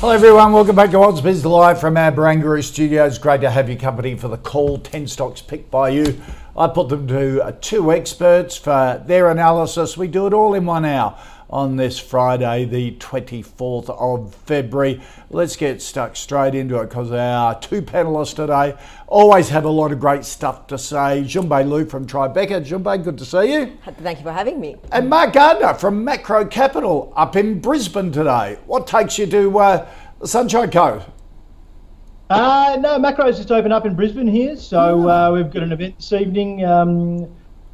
Hello everyone, welcome back to Ausbiz Live from our Barangaroo studios. Great to have your company for the call. 10 stocks picked by you. I put them to uh, two experts for their analysis. We do it all in one hour on this Friday, the 24th of February. Let's get stuck straight into it because our two panelists today always have a lot of great stuff to say. Jun Bei Liu from Tribeca. Jun Bei, good to see you. Thank you for having me. And Mark Gardner from Maqro Capital up in Brisbane today. What takes you to uh, the Sunshine Coast? Uh, no, Maqro's just opened up in Brisbane here, so uh, we've got an event this evening, um,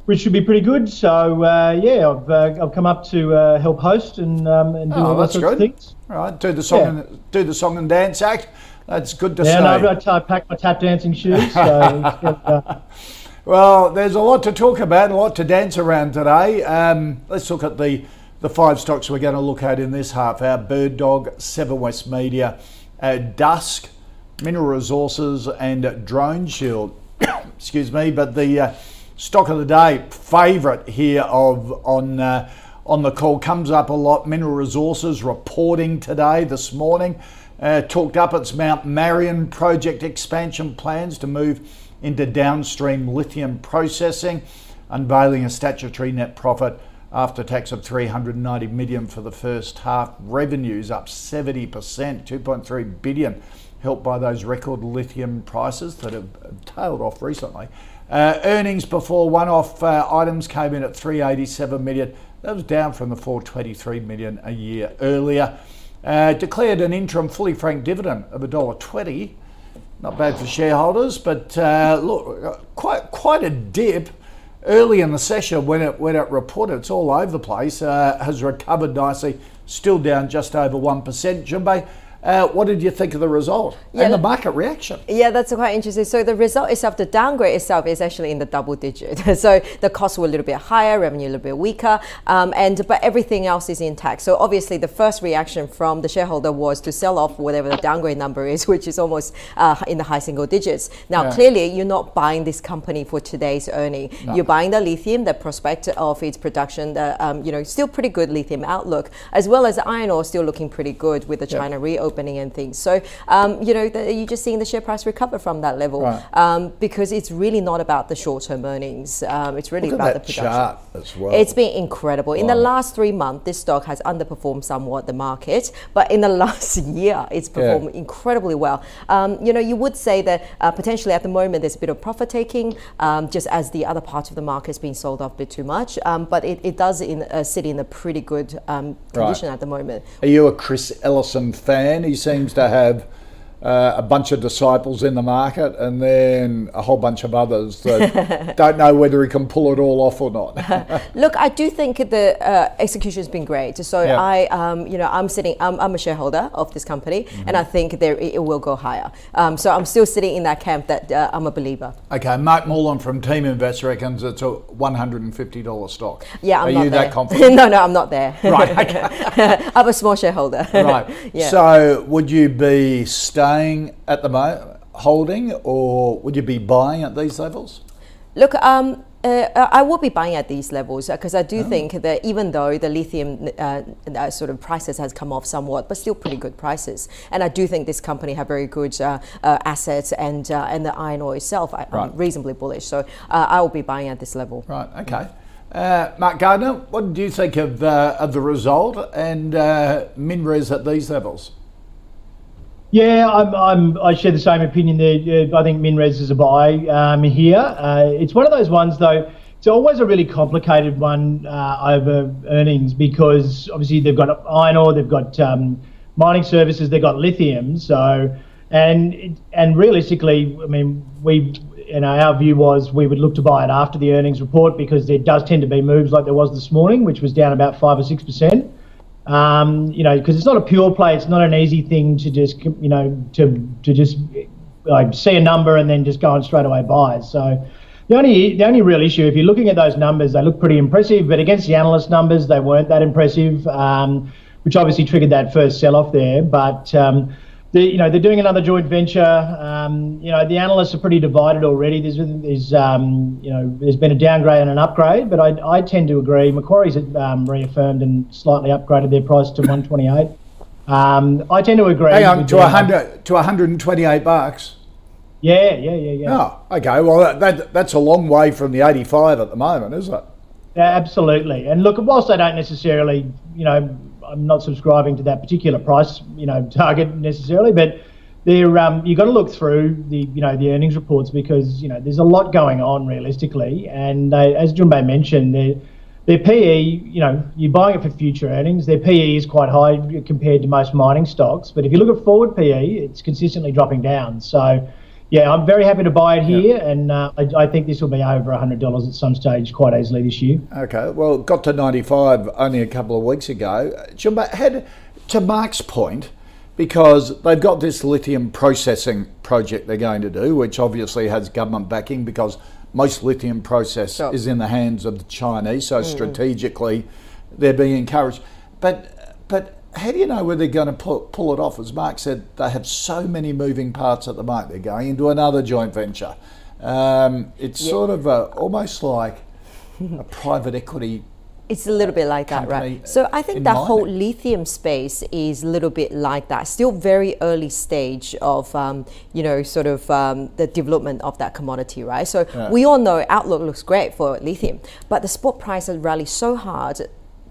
which should be pretty good. So uh, yeah, I've, uh, I've come up to uh, help host and um, and do Oh, all that's sorts of good. things. All right, do the song Yeah. and do the song and dance act. That's good to Yeah, see. and I've uh, packed my tap dancing shoes. So uh, Well, there's a lot to talk about, a lot to dance around today. Um, let's look at the, the five stocks we're going to look at in this half hour Bird Dog, Seven West Media, uh, Dusk, Mineral Resources, and Drone Shield. Excuse me, but the uh, stock of the day, favourite here of on. Uh, on the call comes up a lot. Mineral Resources reporting today, this morning, uh, talked up its Mount Marion project expansion plans to move into downstream lithium processing, unveiling a statutory net profit after tax of 390 million for the first half. Revenues up 70%, 2.3 billion, helped by those record lithium prices that have tailed off recently. Uh, earnings before one-off uh, items came in at 387 million. That was down from the 423 million a year earlier. Uh, declared an interim fully franked dividend of $1.20 not bad for shareholders, but uh, look, quite quite a dip early in the session when it when it reported. It's all over the place. Uh, has recovered nicely, still down just over one percent. Jun Bei, uh, what did you think of the result and the market reaction? Yeah, that's quite interesting. So the result itself, the downgrade itself is actually in the double digit. so the costs were a little bit higher, revenue a little bit weaker, um, and but everything else is intact. So obviously the first reaction from the shareholder was to sell off whatever the downgrade number is, which is almost uh, in the high single digits. Now Yeah. clearly you're not buying this company for today's earning. You're buying the lithium, the prospect of its production, the um, you know still pretty good lithium outlook, as well as iron ore still looking pretty good with the China reopening and things. So um, you know the, you're just seeing the share price recover from that level Right. um, because it's really not about the short-term earnings. Um, it's really about the production. as well. It's been incredible. In the last three months, this stock has underperformed somewhat the market, but in the last year, it's performed incredibly well. Um, you know, you would say that uh, potentially at the moment there's a bit of profit taking, um, just as the other part of the market has been sold off a bit too much. Um, but it, it does in, uh, sit in a pretty good um, condition at the moment. Are you a Chris Ellison fan? He seems to have uh, a bunch of disciples in the market and then a whole bunch of others that don't know whether he can pull it all off or not. Look, I do think the uh, execution has been great. So Yeah. I, um, you know, I'm sitting, I'm, I'm a shareholder of this company, and I think there it, will go higher. Um, so I'm still sitting in that camp that uh, I'm a believer. okay, Mark Mullen from Team Invest reckons it's a $150 stock. Yeah, I'm Are not you there. that confident? no, no, I'm not there. Right, okay. I'm a small shareholder. right. yeah. So, would you be staying at the moment, holding, or would you be buying at these levels? Look, um, uh, I will be buying at these levels because I Oh. do think that even though the lithium uh, uh, sort of prices has come off somewhat, but still pretty good prices, and I do think this company have very good uh, uh, assets and uh, and the iron ore itself, I, Right. I'm reasonably bullish. So uh, I will be buying at this level. Right. Okay. Uh, Mark Gardner, what do you think of uh, of the result and uh, Minres at these levels? Yeah, I'm, I'm, I share the same opinion there. I think Minres is a buy um, here. Uh, it's one of those ones, though, it's always a really complicated one uh, over earnings because obviously they've got iron ore, they've got um, mining services, they've got lithium. So, and and realistically, I mean, we you know, our view was we would look to buy it after the earnings report because there does tend to be moves like there was this morning, which was down about five or six percent. Um, you know, because it's not a pure play. It's not an easy thing to just, you know, to to just like see a number and then just go and straight away buy. So the only the only real issue, if you're looking at those numbers, they look pretty impressive, but against the analyst numbers, they weren't that impressive, um, which obviously triggered that first sell-off there. But um, the, you know they're doing another joint venture. Um, you know the analysts are pretty divided already. There's, there's um, you know there's been a downgrade and an upgrade, but I, I tend to agree. Macquarie's um, reaffirmed and slightly upgraded their price to 128. Um, I tend to agree. Hang on to 100 to 128 bucks. Yeah, yeah, yeah, yeah. Oh, okay. Well, that, that, that's a long way from the 85 at the moment, isn't it? Yeah, absolutely. And look, whilst they don't necessarily, you know, I'm not subscribing to that particular price, you know, target necessarily, but there, um, you've got to look through the, you know, the earnings reports because, you know, there's a lot going on realistically. And they, as Jun Bei mentioned, their, their PE, you know, you're buying it for future earnings. Their PE is quite high compared to most mining stocks. But if you look at forward PE, it's consistently dropping down. So, yeah, I'm very happy to buy it here, yeah. and uh, I, I, think this will be over $100 at some stage quite easily this year. Okay, well, got to 95 only a couple of weeks ago. Jun Bei, had, to Mark's point, because they've got this lithium processing project they're going to do, which obviously has government backing because most lithium process sure. is in the hands of the Chinese, so mm. strategically they're being encouraged. But, but how do you know whether they're going to pull, pull it off? As Mark said, they have so many moving parts at the moment. They're going into another joint venture. Um, it's yeah. sort of a, almost like a private equity. It's a little bit like that, right? So I think that mining. whole lithium space is a little bit like that. Still very early stage of, um, you know, sort of um, the development of that commodity, right? So yeah. we all know outlook looks great for lithium, but the spot price has rallied so hard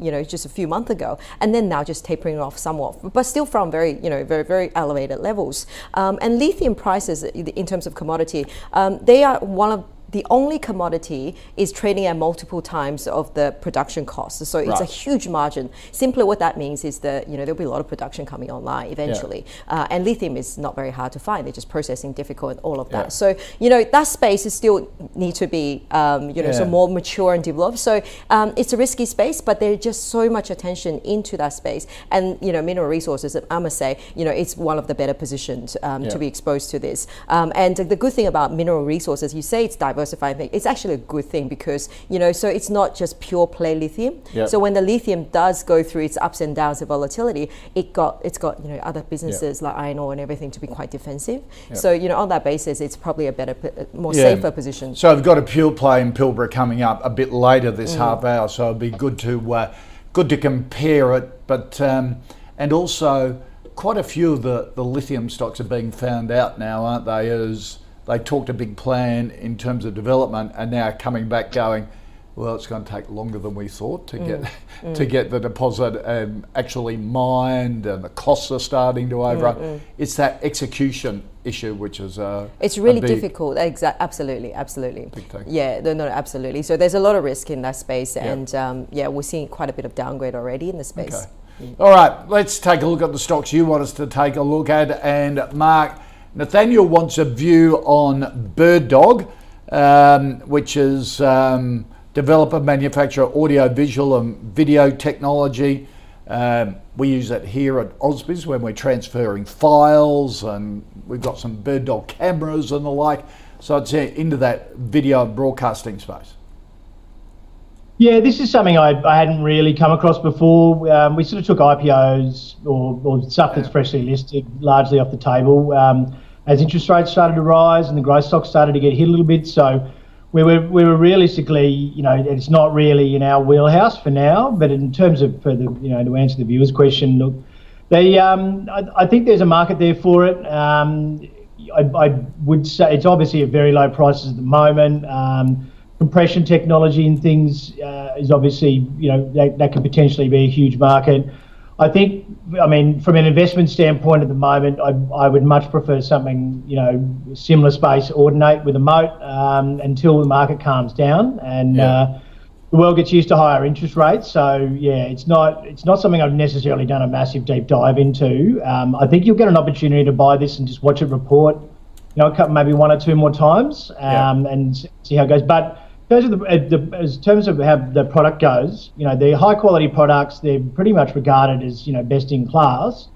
you know, just a few months ago, and then now just tapering off somewhat, but still from very, you know, very, very elevated levels. Um, and lithium prices, in terms of commodity, um, they are one of the only commodity is trading at multiple times of the production costs. So it's right. a huge margin. Simply what that means is that you know there'll be a lot of production coming online eventually. Yeah. Uh, and lithium is not very hard to find. They're just processing difficult and all of that. Yeah. So you know that space is still need to be um, you know yeah. so more mature and developed. So um, it's a risky space, but there's just so much attention into that space. And you know mineral resources, I must say, you know it's one of the better positioned um, to be exposed to this. Um, and the good thing about mineral resources, you say it's diverse diversifying thing, it's actually a good thing because, you know, so it's not just pure play lithium. Yep. So when the lithium does go through its ups and downs of volatility, it got it's got, you know, other businesses yep. like iron ore and everything to be quite defensive. Yep. So, you know, on that basis, it's probably a better, more yeah. safer position. So I've got a pure play in Pilbara coming up a bit later this mm. half hour, so it'd be good to uh, good to compare it. But um, and also quite a few of the, the lithium stocks are being found out now, aren't they? As they talked a big plan in terms of development and now coming back going, well, it's going to take longer than we thought to mm. get mm. to get the deposit um, actually mined, and the costs are starting to overrun. Mm, mm. It's that execution issue which is uh, it's really difficult. Exactly, absolutely, absolutely. Yeah, no, no, absolutely. So there's a lot of risk in that space, and um, yeah, we're seeing quite a bit of downgrade already in the space. Okay. Mm. All right, let's take a look at the stocks you want us to take a look at, and Mark. Nathaniel wants a view on Bird Dog, um, which is um, developer, manufacturer, audio, visual, and video technology. Um, we use it here at Ausbiz when we're transferring files, and we've got some Bird Dog cameras and the like. So it's into that video and broadcasting space. Yeah, this is something I, I hadn't really come across before. Um, we sort of took IPOs or, or stuff that's freshly listed largely off the table. Um, as interest rates started to rise and the growth stocks started to get hit a little bit. So we were we were realistically, you know, it's not really in our wheelhouse for now. But in terms of for the, you know, to answer the viewer's question, look, they, um, I, I, think there's a market there for it. Um, I, I, would say it's obviously at very low prices at the moment. Um, compression technology and things uh, is obviously, you know, that, that could potentially be a huge market. I think, I mean, from an investment standpoint at the moment, I, I would much prefer something, you know, similar space, Audinate with a moat um, until the market calms down and yeah. uh, the world gets used to higher interest rates. So yeah, it's not it's not something I've necessarily done a massive deep dive into. Um, I think you'll get an opportunity to buy this and just watch it report you know, maybe one or two more times um, yeah. and see how it goes. But in terms of the, the, in terms of how the product goes, you know, the high quality products they're pretty much regarded as you know best in class.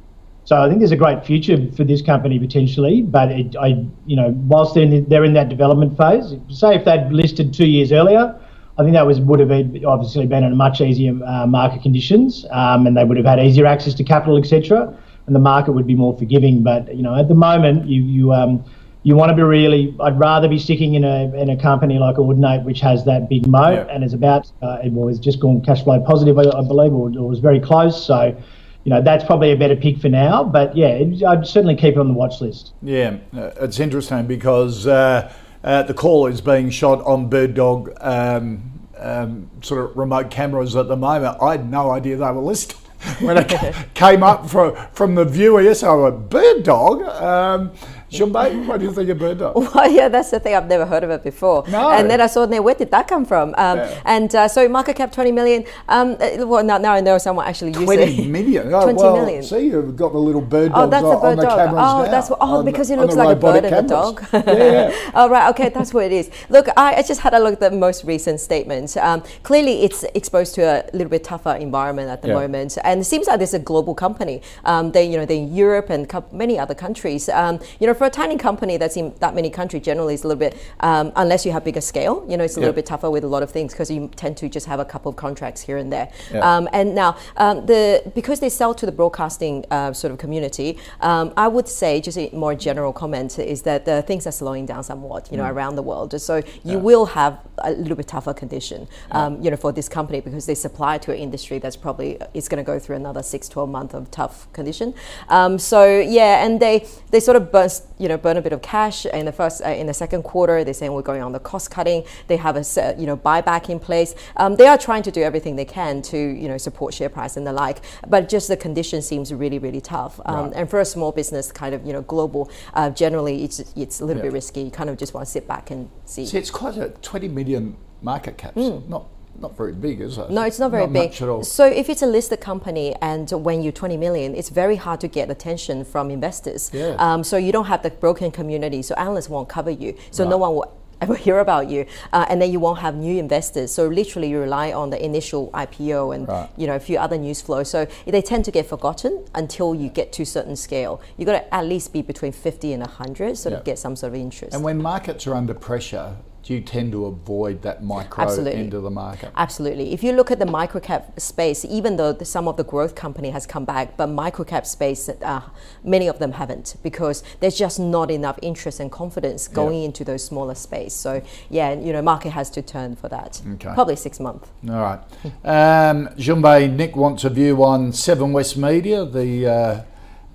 So I think there's a great future for this company potentially, but it, I, you know, whilst they're in, they're in that development phase, say if they'd listed two years earlier, I think that was would have obviously been in much easier uh, market conditions, um, and they would have had easier access to capital, etc. And the market would be more forgiving. But you know, at the moment, you you um, you want to be really. I'd rather be sticking in a in a company like Audinate, which has that big moat yeah. and is about uh, it was just gone cash flow positive, I, I believe, or, or, was very close. So. You know that's probably a better pick for now, but yeah, I'd certainly keep it on the watch list. Yeah, uh, it's interesting because uh, uh, the call is being shot on Bird Dog um, um, sort of remote cameras at the moment. I had no idea they were listed when it came up from from the viewer. Yes, I went Bird Dog. Um, Jun Bei, what do you think of bird dog? Well, yeah, that's the thing. I've never heard of it before. No. And then I saw, where did that come from? Um, yeah. And uh, so market cap 20 million. Um, uh, well, now, now I know someone actually used 20 it. million? Oh, 20 well, million. See, you've got the little bird dogs oh, that's on, a bird the dog. cameras Oh, now, that's what, oh, because the, it looks like a bird and a dog. yeah, yeah. oh, right. Okay, that's what it is. Look, I, I, just had a look at the most recent statement. Um, clearly, it's exposed to a little bit tougher environment at the yeah. moment. And it seems like this is a global company. Um, they, you know, they're in Europe and many other countries. Um, you know, for a tiny company that's in that many countries generally is a little bit, um, unless you have bigger scale, you know, it's a little bit tougher with a lot of things because you tend to just have a couple of contracts here and there. Um, and now, um, the because they sell to the broadcasting uh, sort of community, um, I would say, just a more general comment, is that the things are slowing down somewhat, you know, mm. around the world. So you yeah. will have a little bit tougher condition, um, you know, for this company because they supply to an industry that's probably is going to go through another six, 12 months of tough condition. Um, so yeah, and they they sort of burst, you know, burn a bit of cash in the first uh, in the second quarter. They're saying we're going on the cost cutting. They have a you know buyback in place. Um, they are trying to do everything they can to you know support share price and the like. But just the condition seems really really tough. Um, right. And for a small business, kind of you know global, uh, generally it's it's a little yeah. bit risky. You kind of just want to sit back and see. See, it's quite a 20 million market caps. Mm. Not not very big, is it? No, it's not very not big. at all. So if it's a listed company and when you're 20 million, it's very hard to get attention from investors. Yeah. Um, so you don't have the broken community, so analysts won't cover you. So right. no one will ever hear about you, uh, and then you won't have new investors. So literally, you rely on the initial IPO and right. you know a few other news flows. So they tend to get forgotten until you get to a certain scale. You got to at least be between 50 and 100 so to get some sort of interest. And when markets are under pressure, you tend to avoid that micro Absolutely. end of the market? Absolutely. If you look at the microcap space, even though the, some of the growth company has come back, but microcap space, uh, many of them haven't because there's just not enough interest and confidence going yeah. into those smaller space. So yeah, you know, market has to turn for that. Okay. Probably six months. All right. um, Jun Bei, Nick wants a view on Seven West Media, the uh,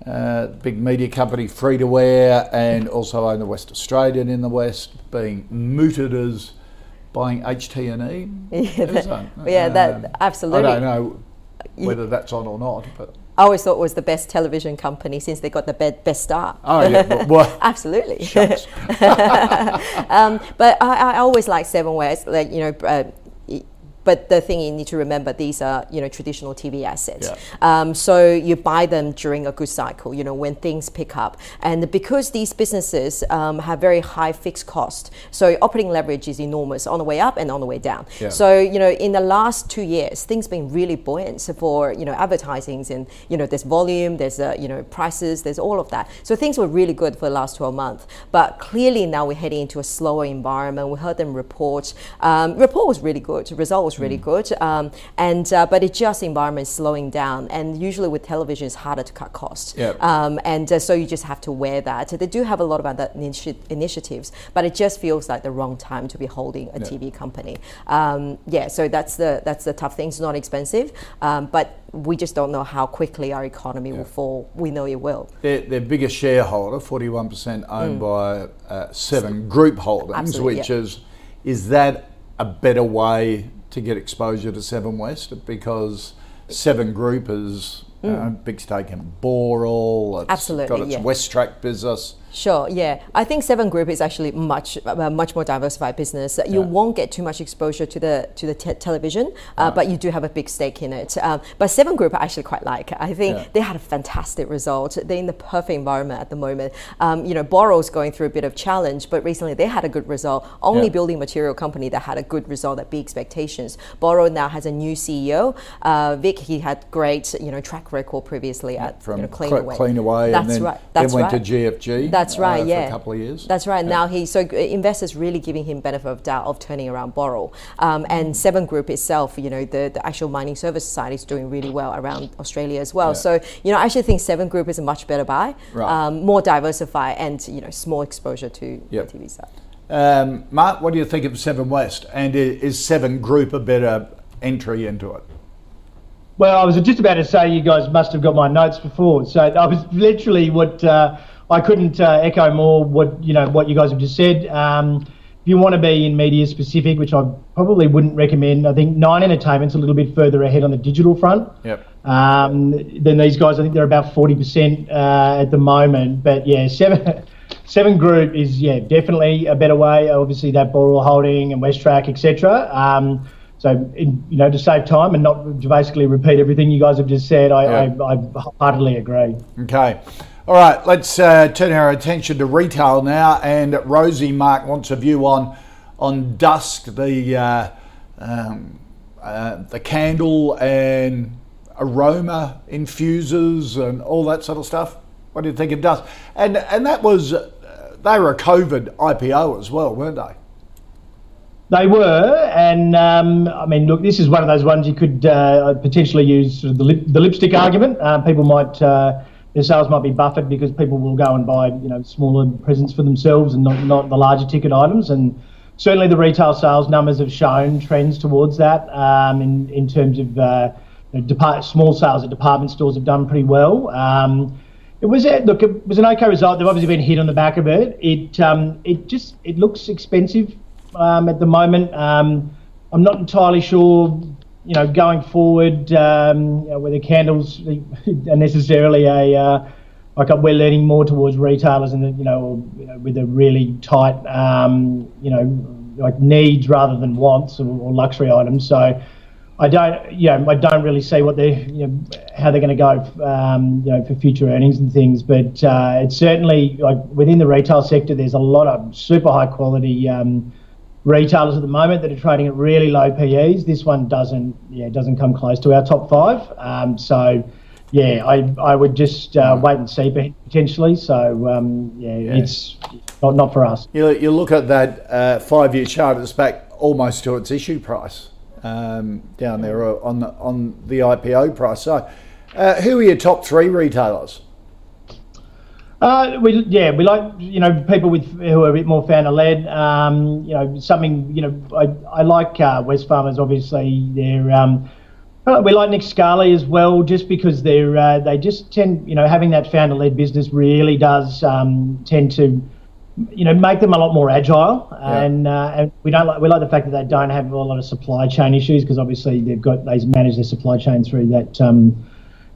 uh, big media company, free to wear, and also own the West Australian in the West, being mooted as buying HT&E. Yeah, that, yeah, that um, absolutely. I don't know whether that's on or not, but. I always thought it was the best television company since they got the best start. Oh yeah, well, absolutely. um, but I, I, always like Seven West, like you know, uh, but the thing you need to remember, these are you know traditional TV assets. Yeah. Um, so you buy them during a good cycle, you know when things pick up, and because these businesses um, have very high fixed cost, so operating leverage is enormous on the way up and on the way down. Yeah. So you know in the last two years, things been really buoyant for you know advertisings and you know there's volume, there's uh, you know prices, there's all of that. So things were really good for the last 12 months. But clearly now we're heading into a slower environment. We heard them report. Um, report was really good. Result was really mm. good. Um, and uh, but it just environment slowing down, and usually with television, it's harder to cut costs. Yep. Um, and uh, so you just have to wear that. They do have a lot of other initi- initiatives, but it just feels like the wrong time to be holding a yep. TV company. Um, yeah, so that's the that's the tough thing. It's not expensive, um, but we just don't know how quickly our economy will fall. We know it will. Their, their biggest shareholder, 41% owned mm. by uh, Seven Group Holdings, Absolutely, which is is that a better way to get exposure to Seven West because Seven Group is mm. uh, big stake in Boral. It's Absolutely, got its yeah. Track business. Sure. Yeah, I think Seven Group is actually much uh, much more diversified business. You Yeah. won't get too much exposure to the to the te- television, uh, but you do have a big stake in it. Um, but Seven Group I actually quite like. I think Yeah. they had a fantastic result. They're in the perfect environment at the moment. Um, you know, Boral's going through a bit of challenge, but recently they had a good result. Only Yeah. building material company that had a good result that beat expectations. Borrow now has a new CEO. Uh, Vic, he had great you know track record previously at From you know, Clean, Cleanaway. clean Away That's and then, right. That's then went right. to GFG. That's right. uh, yeah, a couple of years. That's right. Yeah. Now he so uh, investors really giving him benefit of doubt of turning around Boral, um, and Seven Group itself. You know, the, the actual mining service society is doing really well around Australia as well. Yeah. So you know, I actually think Seven Group is a much better buy, Right. um, more diversified, and you know, small exposure to Yep. the TV side. Um, Mark, what do you think of Seven West? And is Seven Group a better entry into it? Well, I was just about to say you guys must have got my notes before. So I was literally what uh, I couldn't uh, echo more what you know what you guys have just said. Um, if you want to be in media specific, which I probably wouldn't recommend, I think Nine Entertainment's a little bit further ahead on the digital front. Yep. Um, than these guys, I think they're about forty percent uh, at the moment. But yeah, seven. Seven Group is yeah definitely a better way. Obviously, that Boral Holding and WesTrac, etc. Um, so in, you know to save time and not to basically repeat everything you guys have just said, I, Yeah. I, I heartily agree. Okay. All right, let's uh, turn our attention to retail now. And Rosie Mark wants a view on on dusk, the uh, um, uh, the candle and aroma infusers and all that sort of stuff. What do you think of dusk? And and that was uh, they were a COVID IPO as well, weren't they? They were, and um, I mean, look, this is one of those ones you could uh, potentially use sort of the, lip, the lipstick argument. Uh, people might their sales might be buffered because people will go and buy you know smaller presents for themselves and not not the larger ticket items. And certainly the retail sales numbers have shown trends towards that. Um, in in terms of uh, you know, depart, small sales at department stores have done pretty well. Um, it was a, look. It was an okay result. They've obviously been hit on the back of it. It um, it just it looks expensive um, at the moment. Um, I'm not entirely sure. You know, going forward, um, you know, whether candles are necessarily a uh, like we're leaning more towards retailers and you know, you know, with a really tight, um, you know, like needs rather than wants or, or luxury items. So. I don't, you know, I don't really see what they, you know, how they're going to go, um, you know, for future earnings and things. But uh, it's certainly like within the retail sector, there's a lot of super high quality um, retailers at the moment that are trading at really low PEs. This one doesn't, yeah, doesn't come close to our top five. Um, so, yeah, I, I would just uh, wait and see potentially. So, um, yeah, it's not, not for us. You, you look at that uh, five-year chart; it's back almost to its issue price um, down there on the, on the IPO price. So, uh, who are your top three retailers? Uh, we yeah we like you know people with who are a bit more founder led. Um, you know something you know I, I like uh, Wesfarmers obviously they're um, uh, we like Nick Scali as well just because they're uh, they just tend you know having that founder led business really does um, tend to you know make them a lot more agile and uh, and we don't like we like the fact that they don't have a lot of supply chain issues because obviously they've got they manage their supply chain through that. Um,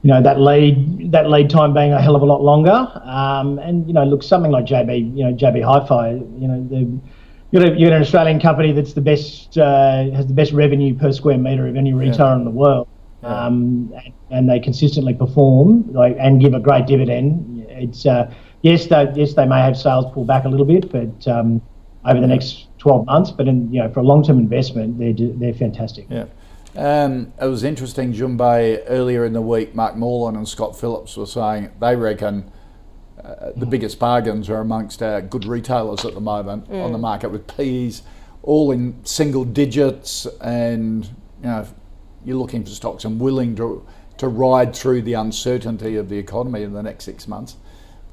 you know that lead that lead time being a hell of a lot longer. Um, and you know, look, something like JB, you know, JB Hi-Fi, you know, the, you're, an Australian company that's the best uh, has the best revenue per square meter of any retailer in the world. Um, and, and they consistently perform like and give a great dividend. It's uh, yes, they yes they may have sales pull back a little bit, but um, over the next 12 months. But in, you know, for a long term investment, they're they're fantastic. Yeah. Um, it was interesting, Jun Bei, earlier in the week, Mark Morland and Scott Phillips were saying they reckon uh, the biggest bargains are amongst our good retailers at the moment on the market with PEs all in single digits and, you know, you're looking for stocks and willing to, to ride through the uncertainty of the economy in the next six months.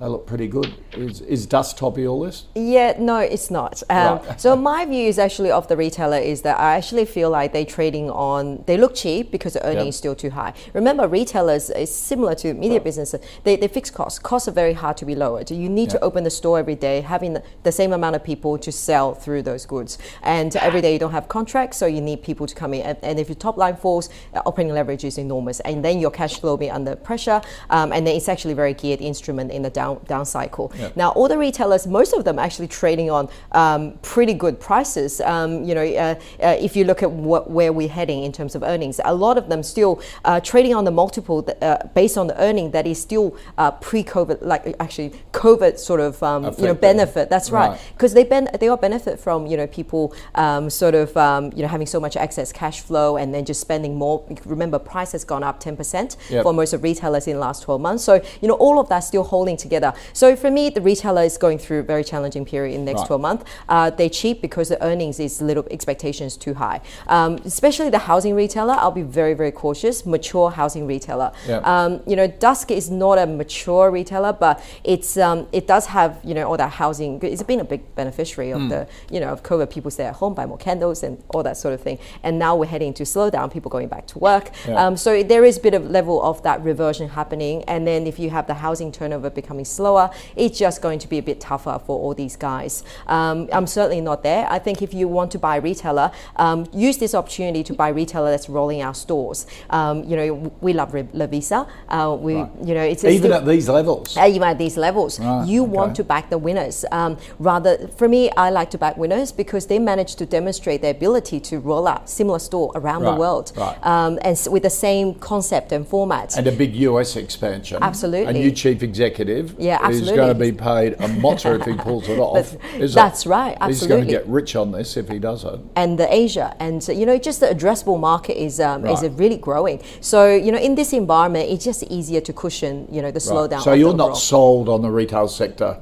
They look pretty good. Is, is dust toppy all this? Yeah, no, it's not. Um, Right. so my view is actually of the retailer is that I actually feel like they're trading on. They look cheap because the earnings Yep. is still too high. Remember, retailers is similar to media businesses. They they fix costs. Costs are very hard to be lowered. You need to open the store every day, having the, same amount of people to sell through those goods. And every day you don't have contracts, so you need people to come in. And, and if your top line falls, uh, operating leverage is enormous, and then your cash flow will be under pressure. Um, and then it's actually a very geared instrument in the down down down cycle. Yep. Now, all the retailers, most of them actually trading on um, pretty good prices. Um, you know, uh, uh, if you look at what, where we're heading in terms of earnings, a lot of them still uh, trading on the multiple that, uh, based on the earning that is still uh, pre-COVID, like actually COVID sort of um, you know benefit. That's right, because right. they ben- they all benefit from you know people um, sort of um, you know having so much excess cash flow and then just spending more. Remember, price has gone up ten percent yep. for most of retailers in the last twelve months. So you know all of that still holding together. So for me, the retailer is going through a very challenging period in the next right. twelve months. Uh, they cheap because the earnings is little expectations too high. Um, especially the housing retailer, I'll be very very cautious. Mature housing retailer. Yep. Um, you know, Dusk is not a mature retailer, but it's um, it does have you know all that housing. It's been a big beneficiary of mm. the you know of COVID. People stay at home, buy more candles, and all that sort of thing. And now we're heading to slow down. People going back to work. Yeah. Um, so there is a bit of level of that reversion happening. And then if you have the housing turnover becoming slower, it's just going to be a bit tougher for all these guys. Um, I'm certainly not there. I think if you want to buy retailer, um, use this opportunity to buy retailer that's rolling out stores. Um, you know, we love Lovisa. Uh, we, right. you know, it's even still, at these levels. Uh, even at these levels, right. you okay. want to back the winners. Um, rather, for me, I like to back winners because they manage to demonstrate their ability to roll out similar store around right. the world, um, and with the same concept and format. And a big US expansion. Absolutely. A new chief executive. Yeah, absolutely. Is going to be paid a mozza if he pulls it off. that's it? right. Absolutely. He's going to get rich on this if he does it. And the Asia, and you know, just the addressable market is um, is really growing. So you know, in this environment, it's just easier to cushion you know the slowdown. So you're not sold on the retail sector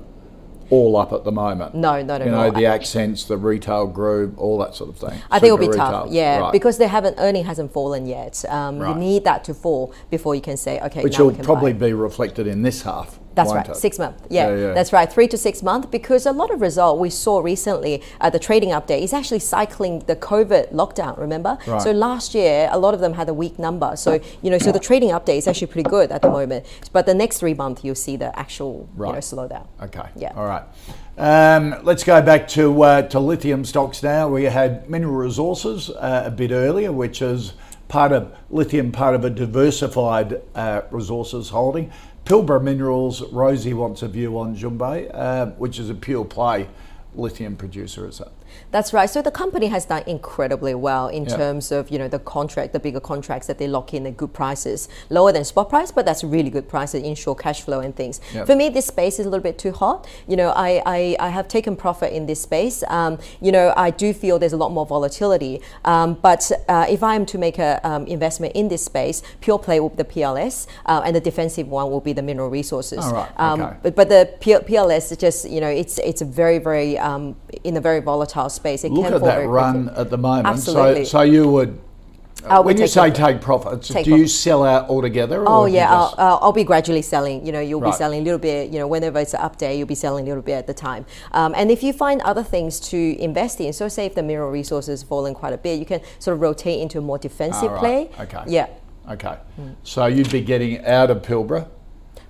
all up at the moment. No, no, no. you know, all. the accents, the retail group, all that sort of thing. I think it'll be retail. tough, yeah, right. because they haven't earning hasn't fallen yet. Um, right. You need that to fall before you can say, okay, which will probably buy. be reflected in this half. That's right, six months. Yeah, yeah, yeah, that's right, three to six months. Because a lot of result we saw recently at the trading update is actually cycling the COVID lockdown. Remember? Right. So last year, a lot of them had a weak number. So you know, so the trading update is actually pretty good at the moment. But the next three months, you'll see the actual right. you know, slowdown. Okay. Yeah. All right. Um, let's go back to uh, to lithium stocks now. We had Mineral Resources uh, a bit earlier, which is part of lithium, part of a diversified uh, resources holding. Pilbara Minerals, Rosie wants a view on Jun Bei, uh, which is a pure play lithium producer, it? That's right. So the company has done incredibly well in yeah. terms of you know the contract, the bigger contracts that they lock in at good prices, lower than spot price, but that's really good prices, ensure cash flow and things. Yep. For me, this space is a little bit too hot. You know, I I, I have taken profit in this space. Um, you know, I do feel there's a lot more volatility. Um, but uh, if I am to make an um, investment in this space, pure play will be the PLS, uh, and the defensive one will be the mineral resources. All right. Um, okay. but, but the PLS is just you know it's it's a very very um, in a very volatile space. It Look at that run quickly. at the moment. Absolutely. So, so you would uh, when you say take profits, take do profit. you sell out altogether? Oh yeah, I'll, uh, I'll, be gradually selling. You know, you'll right. be selling a little bit. You know, whenever it's an up day, you'll be selling a little bit at the time. Um, and if you find other things to invest in, so say if the mineral resources fallen quite a bit, you can sort of rotate into a more defensive right. play. Okay. Yeah. Okay. Mm. So you'd be getting out of Pilbara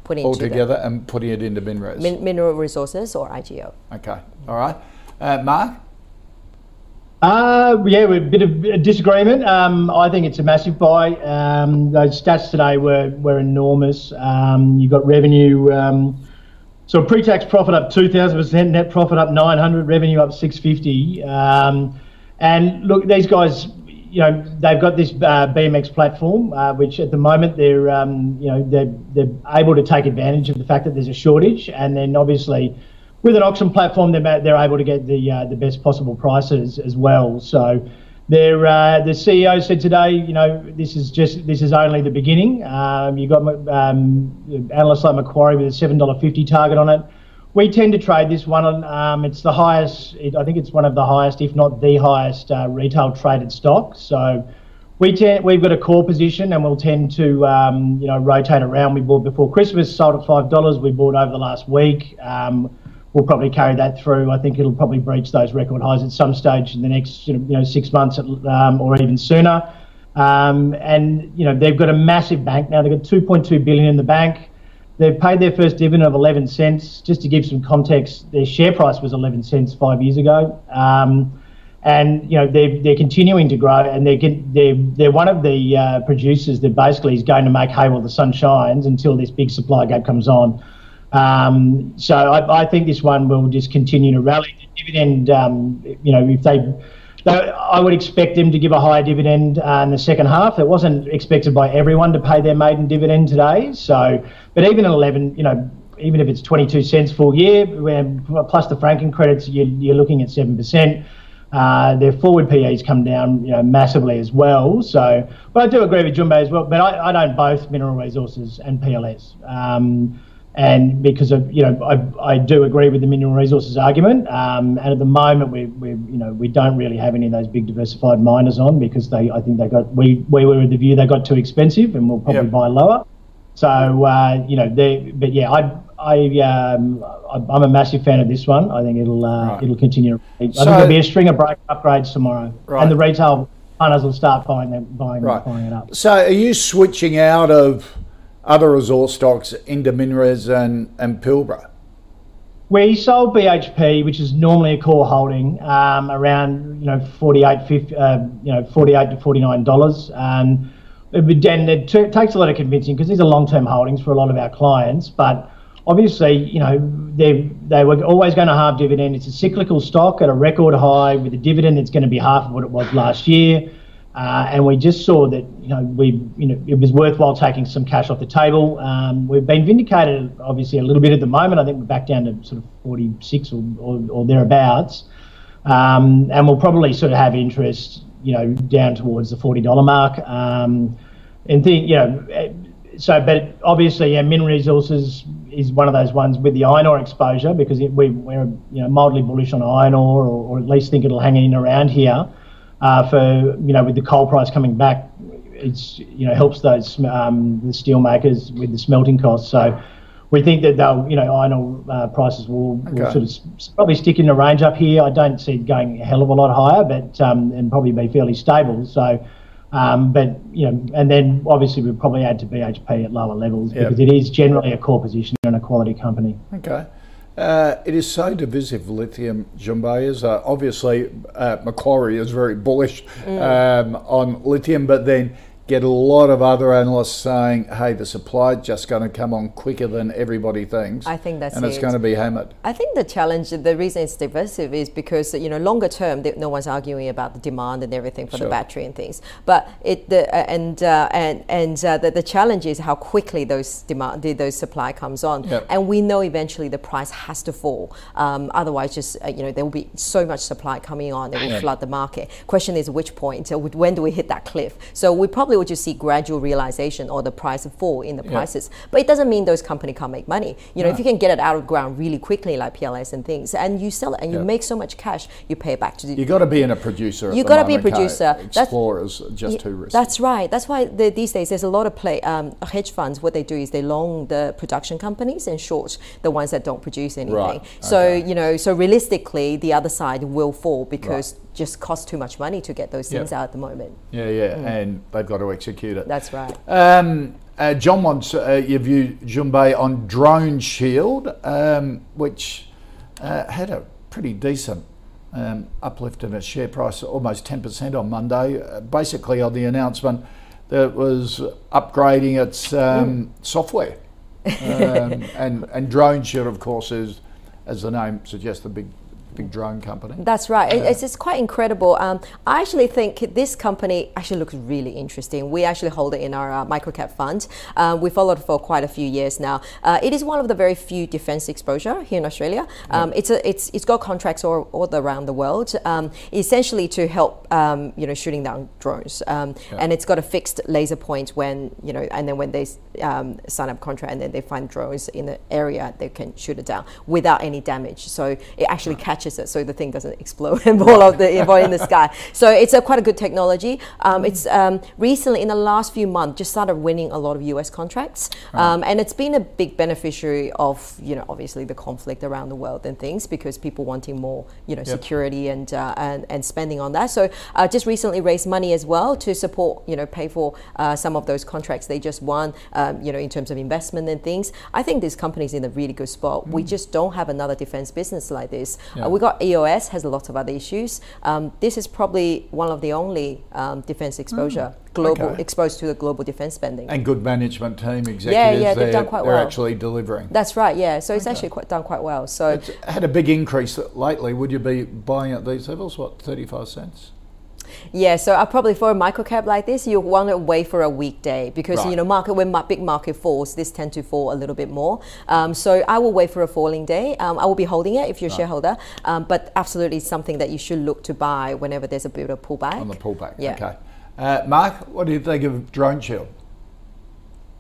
putting altogether and putting it into MinRes. Min- mineral resources or IGO. Okay. All right. Uh, Mark. Uh, yeah, a bit of a disagreement. Um, I think it's a massive buy. Um, those stats today were were enormous. Um, you got revenue, um, so pre-tax profit up two thousand percent, net profit up nine hundred, revenue up six fifty. Um, and look, these guys, you know, they've got this uh, BMX platform, uh, which at the moment they're, um, you know, they're they're able to take advantage of the fact that there's a shortage, and then obviously with an auction platform, they're, they're able to get the uh, the best possible prices as well. So, their uh, the CEO said today, you know, this is just this is only the beginning. Um, you got um, analysts like Macquarie with a seven dollar fifty target on it. We tend to trade this one. Um, it's the highest. It, I think it's one of the highest, if not the highest, uh, retail traded stock. So. We tend, we've got a core position and we'll tend to um, you know rotate around. We bought before Christmas, sold at five dollars. We bought over the last week. Um, we'll probably carry that through. I think it'll probably breach those record highs at some stage in the next you know six months um, or even sooner. Um, and you know they've got a massive bank now. They've got 2.2 billion in the bank. They've paid their first dividend of 11 cents. Just to give some context, their share price was 11 cents five years ago. Um, and you know they're, they're continuing to grow, and they're they're they're one of the uh, producers that basically is going to make hay while the sun shines until this big supply gap comes on. Um, so I, I, think this one will just continue to rally. The dividend, um, you know, if they, they, I would expect them to give a higher dividend uh, in the second half. It wasn't expected by everyone to pay their maiden dividend today. So, but even at 11, you know, even if it's 22 cents full year, plus the franking credits, you're, you're looking at 7%. Uh, their forward PE's come down, you know, massively as well. So, but I do agree with Jun Bei as well. But I, I own both Mineral Resources and PLS, um, and because of you know, I, I do agree with the Mineral Resources argument. Um, and at the moment, we, we you know we don't really have any of those big diversified miners on because they I think they got we we were of the view they got too expensive and we'll probably yep. buy lower. So uh, you know, they but yeah, I I um, I'm a massive fan of this one. I think it'll uh, right. it'll continue. I so, think there'll be a string of break upgrades tomorrow, right. and the retail punters will start buying them, buying, right. buying it up. So, are you switching out of other resource stocks into Minres and and Pilbara? We sold BHP, which is normally a core holding, um, around you know 48, 50, uh, you know 48 to 49 dollars. Um, and it t- takes a lot of convincing because these are long-term holdings for a lot of our clients, but obviously, you know, they they were always going to halve dividend. It's a cyclical stock at a record high with a dividend that's going to be half of what it was last year. Uh, and we just saw that you know we you know it was worthwhile taking some cash off the table. Um, we've been vindicated obviously a little bit at the moment. I think we're back down to sort of 46 or, or, or thereabouts, um, and we'll probably sort of have interest you know down towards the $40 mark. Um, and think you know so, but obviously, yeah, Min Resources is one of those ones with the iron ore exposure because it, we, we're you know mildly bullish on iron ore, or, or at least think it'll hang in around here. Uh, for you know, with the coal price coming back, it's you know helps those um, the steel makers with the smelting costs. So we think that they'll you know iron ore uh, prices will, okay. will, sort of probably stick in the range up here. I don't see it going a hell of a lot higher, but um, and probably be fairly stable. So um, but you know, and then obviously we probably add to BHP at lower levels yep. because it is generally a core position and a quality company. Okay. Uh, it is so divisive, lithium, Jun Bei is. Uh, obviously, uh, Macquarie is very bullish mm. um, on lithium, but then get a lot of other analysts saying, hey, the supply just going to come on quicker than everybody thinks. I think that's And it's going to be hammered. I think the challenge, the reason it's divisive is because, you know, longer term, no one's arguing about the demand and everything for sure. the battery and things. But it, the, uh, and, uh, and, and uh, the, the challenge is how quickly those demand, those supply comes on. Yep. And we know eventually the price has to fall. Um, otherwise, just, uh, you know, there will be so much supply coming on, it will yep. flood the market. Question is which point, when do we hit that cliff? So we probably probably would just see gradual realization or the price fall in the yeah. prices. But it doesn't mean those companies can't make money. You know, yeah. if you can get it out of ground really quickly, like PLS and things, and you sell it and you make so much cash, you pay it back to the. You got to be in a producer. You got to be a producer. Explorers that's, just too risky. That's right. That's why the, these days there's a lot of play. Um, hedge funds, what they do is they long the production companies and short the ones that don't produce anything. Right. So okay. you know, so realistically, the other side will fall because. Right just costs too much money to get those things yep. out at the moment. Yeah, yeah, mm. and they've got to execute it. That's right. Um, uh, John wants uh, your view, Jun Bei, on Drone Shield, um, which uh, had a pretty decent um, uplift in its share price, almost 10% on Monday, uh, basically on the announcement that it was upgrading its um, mm. software. Um, and, and Drone Shield, of course, is, as the name suggests, the big big drone company. That's right. Yeah. It's, it's quite incredible. Um, I actually think this company actually looks really interesting. We actually hold it in our uh, microcap fund. Uh, we followed for quite a few years now. Uh, it is one of the very few defense exposure here in Australia. Um, yeah. It's a, it's it's got contracts all, all around the world, um, essentially to help um, you know shooting down drones. Um, yeah. And it's got a fixed laser point when you know, and then when they um, sign up contract and then they find drones in the area, they can shoot it down without any damage. So it actually catches catches it so the thing doesn't explode and fall off the in the sky. So it's a quite a good technology. Um, it's um, recently in the last few months just started winning a lot of U.S. contracts, um, and it's been a big beneficiary of you know obviously the conflict around the world and things because people wanting more you know yep. security and, uh, and and spending on that. So uh, just recently raised money as well to support you know pay for uh, some of those contracts they just won. Um, you know in terms of investment and things. I think this company's in a really good spot. Mm. We just don't have another defense business like this. Yeah. We got EOS has a lot of other issues. Um, this is probably one of the only um, defense exposure. Mm global okay. exposed to the global defence spending. And good management team executives. Yeah, yeah, they've done quite they're well. They're actually delivering. That's right. Yeah, so it's okay. actually quite done quite well. So it's had a big increase lately. Would you be buying at these levels? What thirty five cents? Yeah, so I probably for a microcap like this, you want to wait for a weekday because right. you know market when big market falls, this tend to fall a little bit more. Um, so I will wait for a falling day. Um, I will be holding it if you're a right. shareholder, um, but absolutely something that you should look to buy whenever there's a bit of pullback. On the pullback, yeah. Okay. Uh, Mark, what do you think of DroneShield?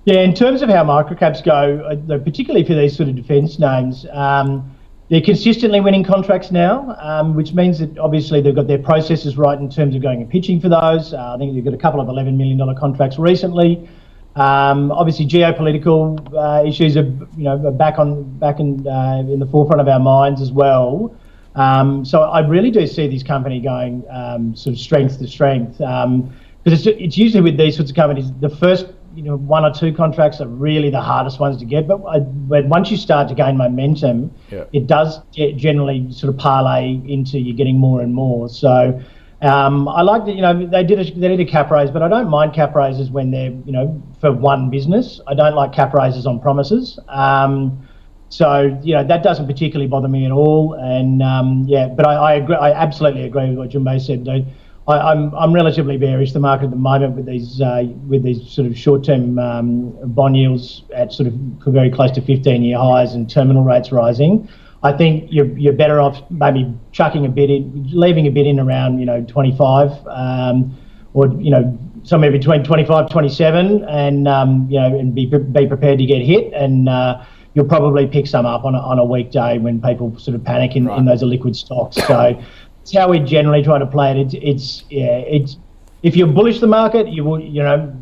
Yeah, in terms of how microcaps go, uh, particularly for these sort of defence names, um, they're consistently winning contracts now, um, which means that obviously they've got their processes right in terms of going and pitching for those. Uh, I think they've got a couple of $11 million contracts recently. Um, obviously, geopolitical uh, issues are you know back on back in uh, in the forefront of our minds as well. Um, so I really do see this company going um, sort of strength to strength. Um, because it's, it's usually with these sorts of companies, the first you know one or two contracts are really the hardest ones to get. But, uh, but once you start to gain momentum, yeah. it does generally sort of parlay into you getting more and more. So um, I like that you know they did a, they did a cap raise, but I don't mind cap raises when they're you know for one business. I don't like cap raises on promises. Um, so you know that doesn't particularly bother me at all. And um, yeah, but I, I agree. I absolutely agree with what Jun Bei said. Though I, am I'm, I'm relatively bearish the market at the moment with these uh, with these sort of short-term um, bond yields at sort of very close to 15-year highs and terminal rates rising. I think you're you're better off maybe chucking a bit in, leaving a bit in around you know 25, um, or you know somewhere between 25 27, and um, you know and be be prepared to get hit and. Uh, you'll probably pick some up on a, on a weekday when people sort of panic in, right. in those liquid stocks. So it's how we generally try to play it. It's, it's yeah, it's if you're bullish the market, you will, you know,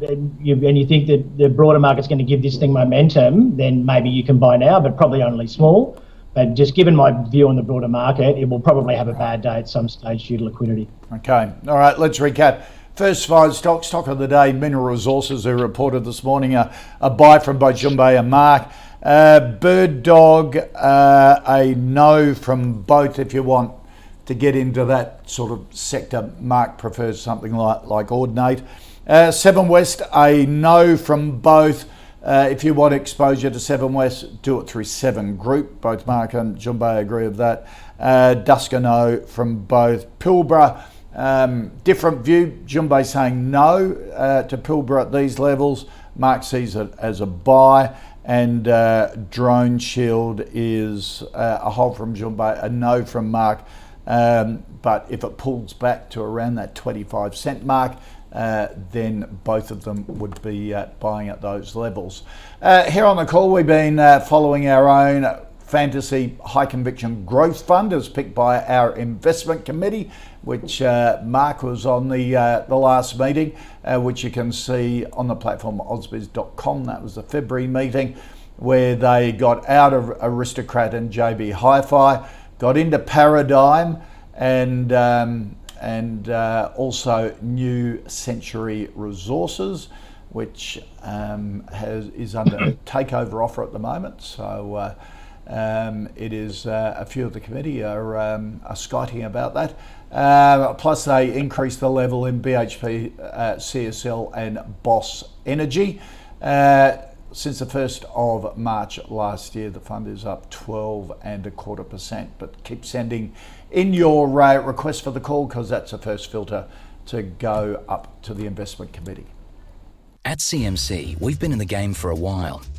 you, and you think that the broader market's going to give this thing momentum, then maybe you can buy now, but probably only small. But just given my view on the broader market, it will probably have a bad day at some stage due to liquidity. Okay, all right, let's recap. First five stocks, stock of the day, Mineral Resources, who reported this morning a, a buy from both Jun Bei and Mark. Uh, BirdDog, uh, a no from both if you want to get into that sort of sector. Mark prefers something like, like Audinate. Uh, Seven West, a no from both. Uh, if you want exposure to Seven West, do it through Seven Group. Both Mark and Jun Bei agree with that. Uh, Dusk a no from both. Pilbara, um, different view. Jun Bei saying no uh, to Pilbara at these levels. Mark sees it as a buy. And uh, DroneShield is uh, a hold from Jun Bei, a no from Mark. Um, but if it pulls back to around that 25 cent mark, uh, then both of them would be uh, buying at those levels. Uh, here on the call, we've been uh, following our own fantasy high conviction growth fund as picked by our investment committee, which uh, Mark was on the uh, the last meeting, which you can see on the platform ausbiz.com. That was the February meeting where they got out of Aristocrat and JB Hi-Fi got into Paradigm and um, and uh, also New Century Resources, which um, has is under takeover offer at the moment. So. Uh, um, it is uh, a few of the committee are, um, are skiting about that. Uh, plus, they increased the level in BHP, uh, CSL, and Boss Energy. Since the 1st of March last year, the fund is up 12 and a quarter percent. But keep sending in your uh, request for the call because that's the first filter to go up to the investment committee. At CMC, we've been in the game for a while,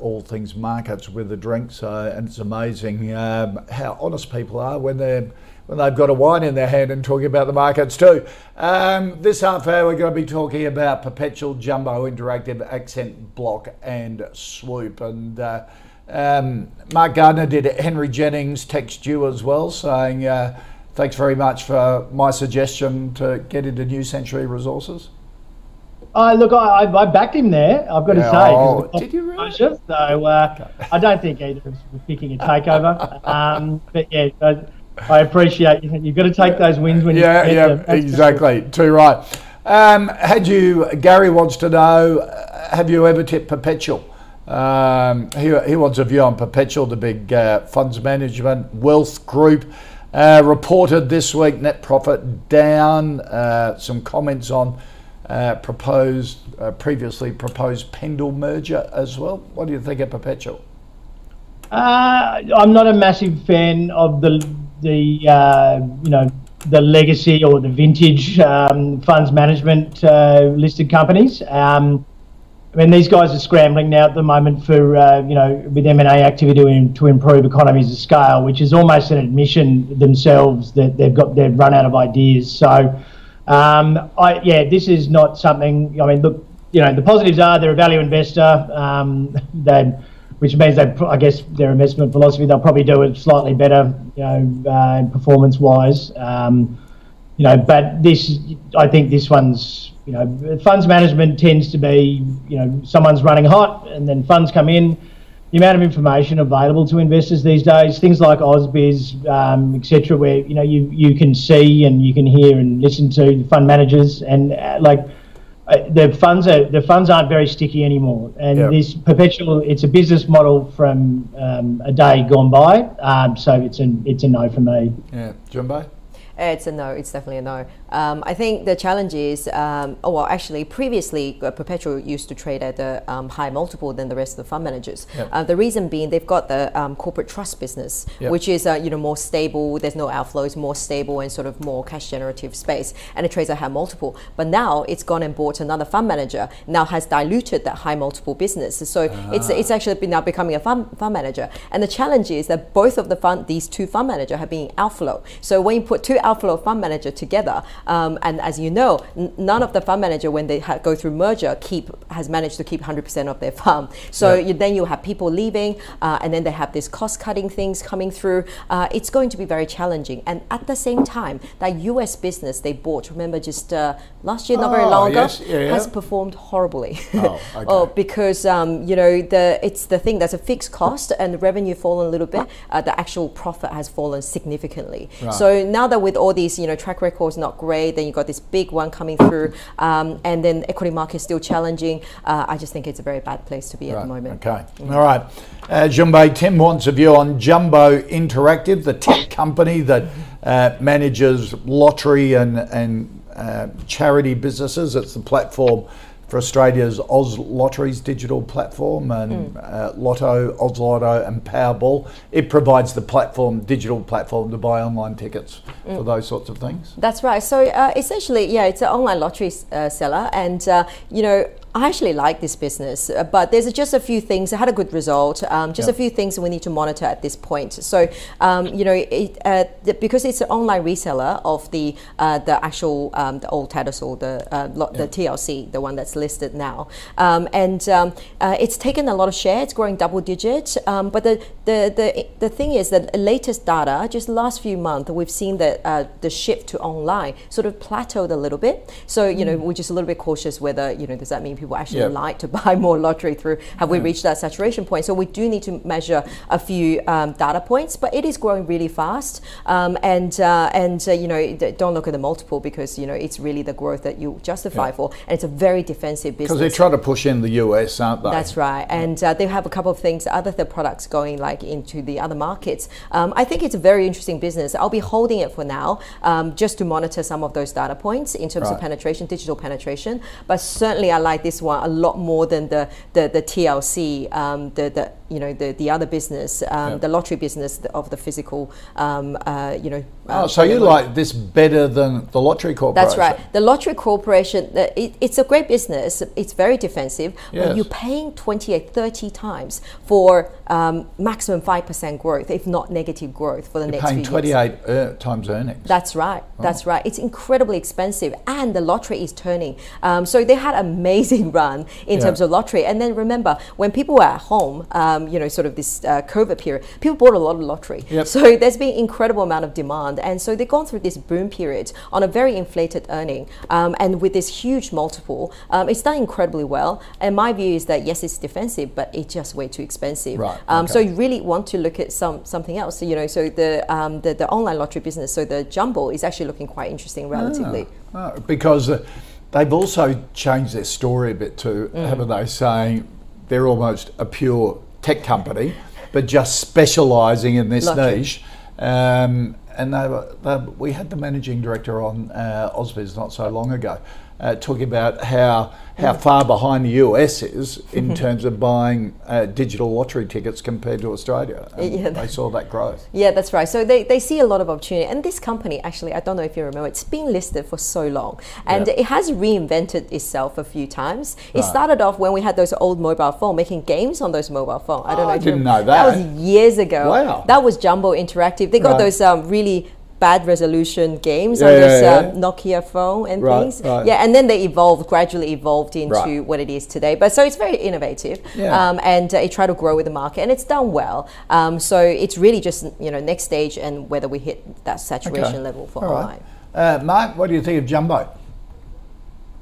all things markets with a drink. So, and it's amazing um, how honest people are when they're when they've got a wine in their hand and talking about the markets too. Um, this half hour, we're going to be talking about Perpetual Jumbo Interactive Accent Block and Swoop. And uh, Um, Mark Gardner did Henry Jennings text you as well saying, uh, thanks very much for my suggestion to get into New Century Resources. Uh, look, I, I backed him there. I've got Yeah, to say. oh, did you really? So uh, I don't think either of us were picking a takeover. um, but yeah, I, I appreciate you. You've got to take those wins when Yeah, you get yeah, them. That's exactly. Too right. Um, had you, Gary wants to know, uh, have you ever tipped Perpetual? Um, he, he wants a view on Perpetual, the big uh, funds management wealth group. Uh, reported this week net profit down. Uh, some comments on uh, proposed, uh, previously proposed Pendal merger as well. What do you think of Perpetual? Uh, I'm not a massive fan of the the uh, you know the legacy or the vintage um, funds management uh, listed companies. Um, I mean, these guys are scrambling now at the moment for uh, you know with M and A activity to, to improve economies of scale, which is almost an admission themselves that they've got they've run out of ideas. So, um, I yeah, this is not something. I mean, look, you know, the positives are they're a value investor. Um, which means they, I guess, their investment philosophy, they'll probably do it slightly better, you know, uh, performance-wise. Um, you know, but this, I think this one's, you know, funds management tends to be, you know, someone's running hot, and then funds come in. The amount of information available to investors these days, things like Ausbiz, um, etc., where you know you you can see and you can hear and listen to the fund managers, and uh, like uh, the funds are the funds aren't very sticky anymore, and Yep. this perpetual it's a business model from um, a day gone by. Um, so it's a it's a no for me. Yeah, Jun Bei? It's a no. It's definitely a no. Um, I think the challenge is, um, oh well, actually, previously uh, Perpetual used to trade at a um, high multiple than the rest of the fund managers. Yep. Uh, the reason being they've got the um, corporate trust business, Yep. which is uh, you know more stable. There's no outflows, more stable and sort of more cash generative space, and it trades at high multiple. But now it's gone and bought another fund manager. Now has diluted that high multiple business. So it's it's actually been now becoming a fund fund manager. And the challenge is that both of the fund these two fund manager have been outflow. So when you put two outflow fund manager together, um, and as you know, n- none of the fund manager when they ha- go through merger keep has managed to keep 100% of their fund. So Yeah. you, then you have people leaving, uh, and then they have this cost cutting things coming through. Uh, it's going to be very challenging. And at the same time, that US business they bought, remember just uh, last year, not very Oh, long ago, yes, yeah, yeah. has performed horribly. Oh, okay. oh, because um, you know the it's the thing that's a fixed cost and the revenue fallen a little bit. Uh, the actual profit has fallen significantly. Right. So now that with all these you know track records not great, then you got this big one coming through, um, and then equity market is still challenging. Uh, I just think it's a very bad place to be at the moment. Okay. All right. Uh, Jun Bei, Tim wants a view on Jumbo Interactive, the tech company that uh, manages lottery and, and uh, charity businesses. It's the platform for Australia's Oz Lotteries digital platform and uh, Lotto, Oz Lotto, and Powerball. It provides the platform, digital platform to buy online tickets for those sorts of things. That's right. So uh, essentially, yeah, it's an online lottery uh, seller, and uh, you know. I actually like this business, uh, but there's just a few things. It had a good result. Um, just Yep. a few things we need to monitor at this point. So, um, you know, it, uh, because it's an online reseller of the uh, the actual um, the old Tattersall, the uh, lo- the TLC, the one that's listed now, um, and um, uh, it's taken a lot of share. It's growing double digit. Um, but the, the the the thing is that latest data, just last few months, we've seen that uh, the shift to online sort of plateaued a little bit. So you know, we're just a little bit cautious whether you know does that mean people actually Yep. like to buy more lottery through? Have we reached that saturation point? So we do need to measure a few um, data points, but it is growing really fast. Um, and uh, and uh, you know, don't look at the multiple because you know it's really the growth that you justify for, and it's a very defensive business. Because they try to push in the US, aren't they? That's right, and uh, they have a couple of things, other the products going like into the other markets. Um, I think it's a very interesting business. I'll be holding it for now, um, just to monitor some of those data points in terms Right. of penetration, digital penetration. But certainly, I like this one a lot more than the the, the TLC, um, the the you know the the other business, um, Yep. the lottery business of the physical, um, uh, you know, Oh, so you like this better than the Lottery Corporation? That's right. The Lottery Corporation, it, it's a great business. It's very defensive. Yes. You're paying 28, 30 times for um, maximum 5% growth, if not negative growth for the You're next paying few 28 years. uh, times earnings. That's right. Oh. That's right. It's incredibly expensive, and the lottery is turning. Um, so they had an amazing run in Yeah. terms of lottery. And then remember, when people were at home, um, you know, sort of this uh, COVID period, people bought a lot of lottery. Yep. So there's been incredible amount of demand, and so they've gone through this boom period on a very inflated earning, um, and with this huge multiple, um, it's done incredibly well. And my view is that yes, it's defensive, but it's just way too expensive. Right, Um, So you really want to look at some something else. So, you know, so the, um, the the online lottery business, so the jumbo is actually looking quite interesting relatively. Oh, because uh, they've also changed their story a bit too, Mm. haven't they? Saying they're almost a pure tech company, but just specialising in this Lottery. niche. Um, and they were, they, we had the managing director on uh, Ausbiz not so long ago, uh, talking about how how far behind the US is in terms of buying uh, digital lottery tickets compared to Australia. Yeah. they saw that growth. Yeah, that's right. So they, they see a lot of opportunity. And this company, actually, I don't know if you remember, it's been listed for so long. And Yeah. it has reinvented itself a few times. It Right. started off when we had those old mobile phone, making games on those mobile phone. I don't Oh, know I didn't know that. was years ago. Wow. That was Jumbo Interactive. They got Right. those um, really bad resolution games Yeah, on yeah, those yeah. um, Nokia phone and Right, things. right. Yeah, and then they evolved, gradually evolved into Right. what it is today. But so it's very innovative. Yeah. Um, and uh, it tried to grow with the market, and it's done well. Um, so it's really just you know next stage and whether we hit that saturation Okay. level for All right. online. Uh, Mark, what do you think of Jumbo?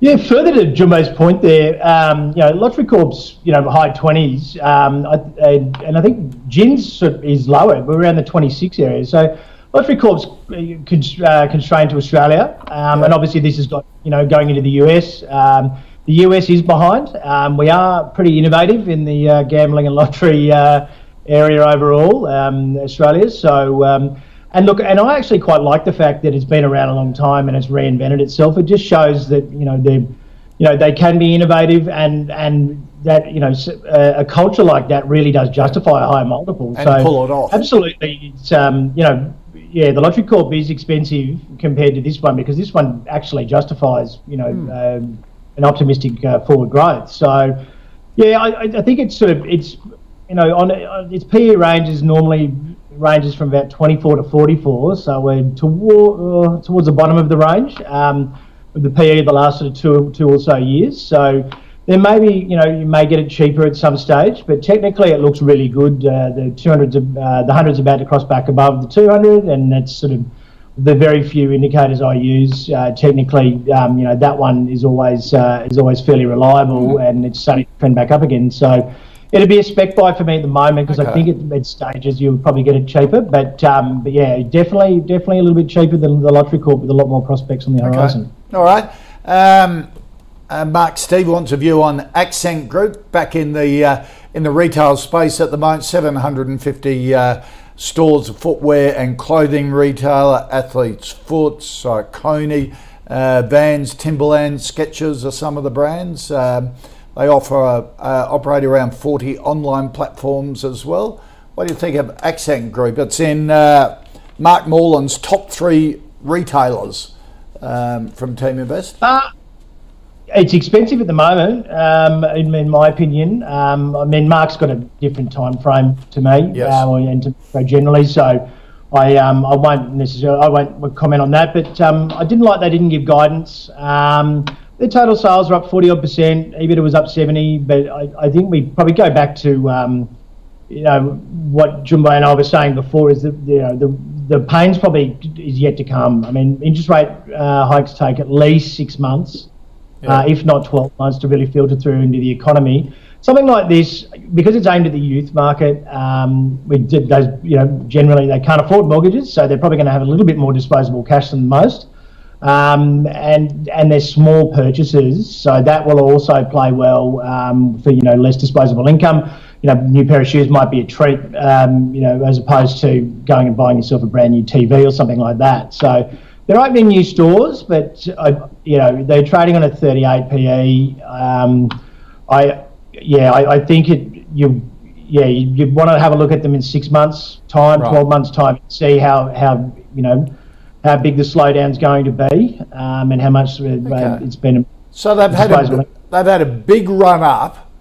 Yeah, further to Jun Bei's point there, um, you know, Lottery Corp's, you know, high 20s, um, I, and, and I think Gin's is lower, we're around the 26 area. So Lottery Corp's uh, uh, constrained to Australia, um, and obviously this has got, you know, going into the US. Um, the US is behind. Um, we are pretty innovative in the uh, gambling and lottery uh, area overall, um, Australia. So, um, and look, and I actually quite like the fact that it's been around a long time and it's reinvented itself. It just shows that you know they, you know, they can be innovative and and that you know a, a culture like that really does justify a high multiple. And so pull it off. Absolutely, it's um, you know, yeah, the lottery corp is expensive compared to this one because this one actually justifies you know um, an optimistic uh, forward growth. So yeah, I, I think it's sort of it's you know on on its PE range is normally ranges from about 24 to 44, so we're toward, uh, towards the bottom of the range um, with the PE of the last sort of two two or so years. So there may be you know you may get it cheaper at some stage, but technically it looks really good. Uh, the 200s of, uh, the hundreds about to cross back above the 200, and that's sort of the very few indicators I use. Uh, technically, um, you know that one is always uh, is always fairly reliable, and it's starting to trend back up again. So it'd be a spec buy for me at the moment because I think at, mid stages you'll probably get it cheaper. But um, but yeah, definitely definitely a little bit cheaper than the lottery corp with a lot more prospects on the horizon. All right. Um, uh, Mark, Steve wants a view on Accent Group back in the uh, in the retail space at the moment. Seven hundred and fifty uh, stores of footwear and clothing retailer. Athletes Foots, uh, Coney, uh, Vans, Timberland, Skechers are some of the brands. Um, they offer uh, operate around forty online platforms as well. What do you think of Accent Group? It's in uh, Mark Morland's top three retailers um, from Team Invest. It's expensive at the moment, um, in, in my opinion. Um, I mean, Mark's got a different time frame to me, Yes. uh, and to generally. So, I um, I won't necessarily I won't comment on that. But um, I didn't like they didn't give guidance. Um, the total sales were up forty odd percent. EBITDA was up seventy. But I, I think we probably go back to um, you know what Jun Bei and I were saying before is that you know the the pain's probably is yet to come. I mean, interest rate uh, hikes take at least six months, uh, if not twelve months, to really filter through into the economy. Something like this, because it's aimed at the youth market, um, we did those. You know, generally they can't afford mortgages, so they're probably going to have a little bit more disposable cash than most. Um, and and they're small purchases, so that will also play well um, for you know less disposable income. You know, new pair of shoes might be a treat, um, you know, as opposed to going and buying yourself a brand new TV or something like that. So they're opening new stores, but I, you know they're trading on a 38 PE. Um, I yeah, I, I think it you yeah you, you want to have a look at them in six months time, Right. 12 months time, see how how you know how big the slowdown's going to be um, and how much uh, Okay. it's been. So they've had a, they've had a big run up.